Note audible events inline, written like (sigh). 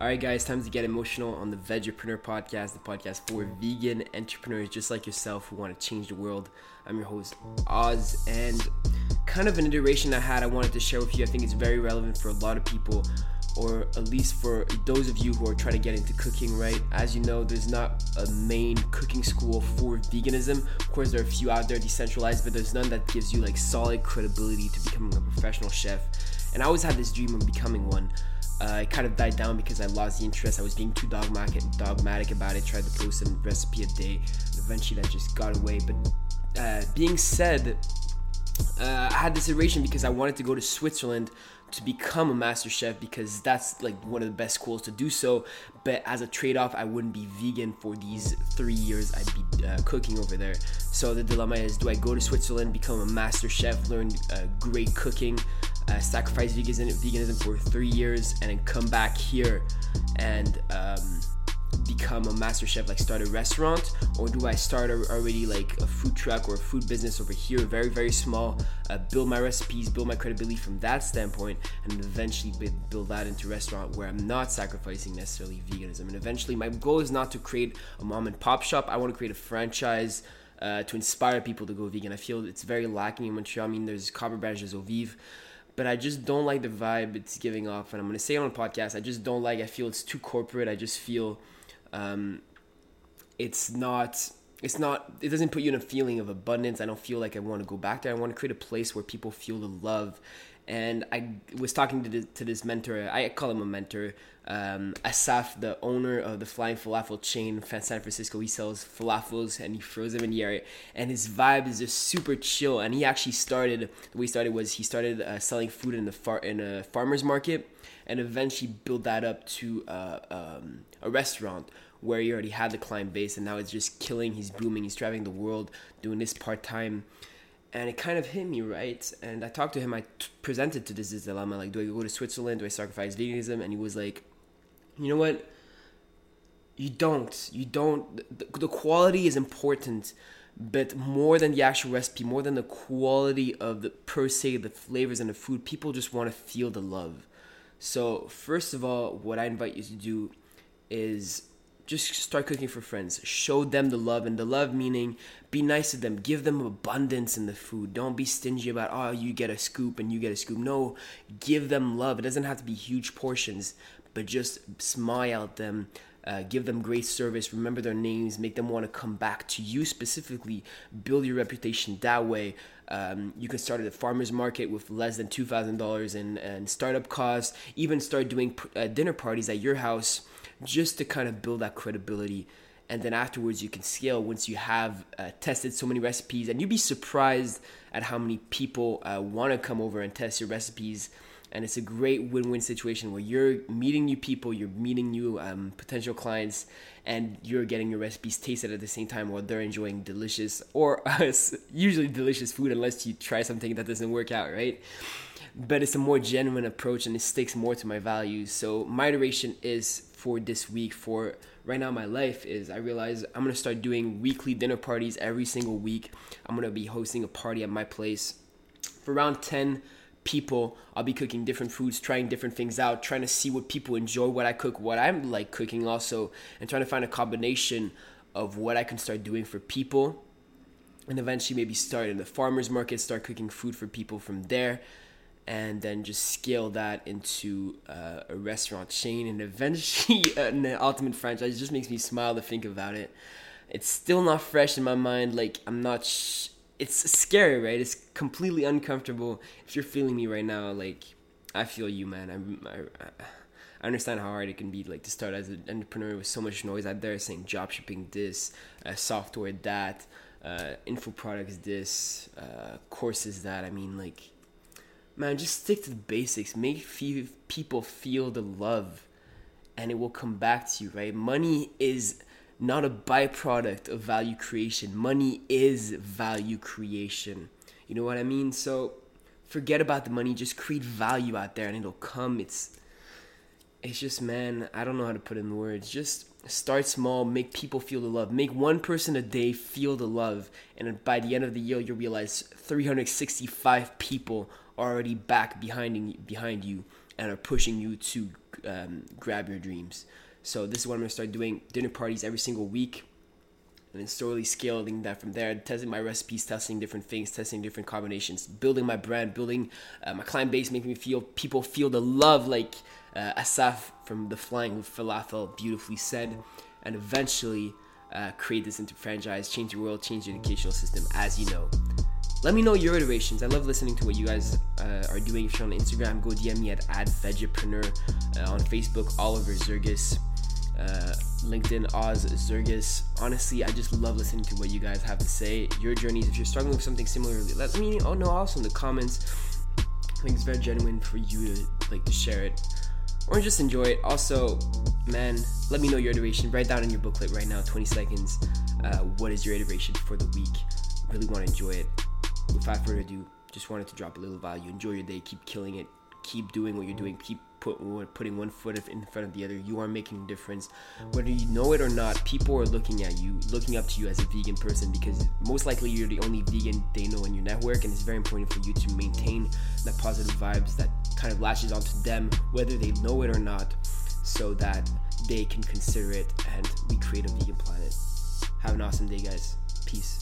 All right, guys, time to get emotional on the Vegepreneur podcast, the podcast for vegan entrepreneurs just like yourself who want to change the world. I'm your host, Oz, and kind of an iteration I had I wanted to share with you. I think it's very relevant for a lot of people, or at least for those of you who are trying to get into cooking, right? As you know, there's not a main cooking school for veganism. Of course, there are a few out there decentralized, but there's none that gives you like solid credibility to becoming a professional chef. And I always had this dream of becoming one uh, it kind of died down because I lost the interest. I was being too dogmatic, dogmatic about it. Tried to post a recipe a day. Eventually, that just got away. But uh, being said, uh, I had this iteration because I wanted to go to Switzerland to become a master chef because that's like one of the best schools to do so. But as a trade off, I wouldn't be vegan for these three years I'd be uh, cooking over there. So the dilemma is do I go to Switzerland, become a master chef, learn uh, great cooking, uh, sacrifice veganism, for three years, and then come back here and um, become a master chef, like start a restaurant, or do I start a, already like a food truck or a food business over here, very very small, uh, build my recipes, build my credibility from that standpoint, and eventually build that into restaurant where I'm not sacrificing necessarily veganism. And eventually, my goal is not to create a mom and pop shop. I want to create a franchise. Uh, to inspire people to go vegan, I feel it's very lacking in Montreal. I mean, there's Copper Branch, there's Ovive, but I just don't like the vibe it's giving off. And I'm gonna say on the podcast. I just don't like. I feel it's too corporate. I just feel um, it's not. It's not. It doesn't put you in a feeling of abundance. I don't feel like I want to go back there. I want to create a place where people feel the love and I was talking to this, to this mentor. I call him a mentor. Um, Asaf, the owner of the Flying Falafel chain in San Francisco, he sells falafels and he throws them in the air. And his vibe is just super chill. And he actually started the way he started was he started uh, selling food in the far in a farmers market, and eventually built that up to uh, um, a restaurant where he already had the client base, and now it's just killing. He's booming. He's traveling the world doing this part time and it kind of hit me right? And i talked to him I t- presented to this, dilemma like do i go to switzerland? Do i sacrifice veganism? And he was like you know what? You don't. You don't. The, the quality is important but more than the actual recipe more than the quality of the per se the flavors and the food people just want to feel the love. So first of all what i invite you to do is just start cooking for friends. Show them the love, and the love meaning be nice to them. Give them abundance in the food. Don't be stingy about, oh, you get a scoop and you get a scoop. No, give them love. It doesn't have to be huge portions, but just smile at them. Uh, give them great service, remember their names, make them want to come back to you specifically, build your reputation that way. Um, you can start at a farmer's market with less than $2,000 in, in startup costs, even start doing uh, dinner parties at your house just to kind of build that credibility. And then afterwards, you can scale once you have uh, tested so many recipes. And you'd be surprised at how many people uh, want to come over and test your recipes. And it's a great win win situation where you're meeting new people, you're meeting new um, potential clients, and you're getting your recipes tasted at the same time while they're enjoying delicious or (laughs) usually delicious food, unless you try something that doesn't work out, right? But it's a more genuine approach and it sticks more to my values. So, my iteration is for this week for right now my life is I realize I'm gonna start doing weekly dinner parties every single week. I'm gonna be hosting a party at my place for around 10 people. I'll be cooking different foods, trying different things out, trying to see what people enjoy, what I cook, what I'm like cooking also, and trying to find a combination of what I can start doing for people. And eventually maybe start in the farmers market, start cooking food for people from there and then just scale that into uh, a restaurant chain and eventually (laughs) an ultimate franchise. It just makes me smile to think about it. It's still not fresh in my mind. Like I'm not. Sh- it's scary, right? It's completely uncomfortable. If you're feeling me right now, like I feel you, man. I, I, I understand how hard it can be, like to start as an entrepreneur with so much noise out there, saying drop shipping this, uh, software that, uh, info products this, uh, courses that. I mean, like man, just stick to the basics. Make few people feel the love, and it will come back to you, right? Money is not a byproduct of value creation. Money is value creation. You know what I mean? So forget about the money. Just create value out there, and it'll come. It's it's just man, I don't know how to put in words. Just start small, make people feel the love. Make one person a day feel the love, and by the end of the year, you'll realize 365 people already back behind behind you and are pushing you to um, grab your dreams. So this is what I'm gonna start doing: dinner parties every single week, and then slowly scaling that from there. Testing my recipes, testing different things, testing different combinations, building my brand, building uh, my client base, making me feel people feel the love like uh, Asaf from the Flying Falafel beautifully said, and eventually uh, create this into franchise, change the world, change the educational system, as you know. Let me know your iterations. I love listening to what you guys uh, are doing. If you're on Instagram, go DM me at advegapreneur. Uh, on Facebook, Oliver Zergis. Uh, LinkedIn, Oz Zergis. Honestly, I just love listening to what you guys have to say. Your journeys. If you're struggling with something similar, let me oh know also in the comments. I think it's very genuine for you to like to share it or just enjoy it. Also, man, let me know your iteration. Write down in your booklet right now, 20 seconds. Uh, what is your iteration for the week? Really want to enjoy it without further ado, just wanted to drop a little value. Enjoy your day. Keep killing it. Keep doing what you're doing. Keep put, putting one foot in front of the other. You are making a difference. Whether you know it or not, people are looking at you, looking up to you as a vegan person because most likely you're the only vegan they know in your network, and it's very important for you to maintain that positive vibes that kind of lashes onto them, whether they know it or not, so that they can consider it and we create a vegan planet. Have an awesome day, guys. Peace.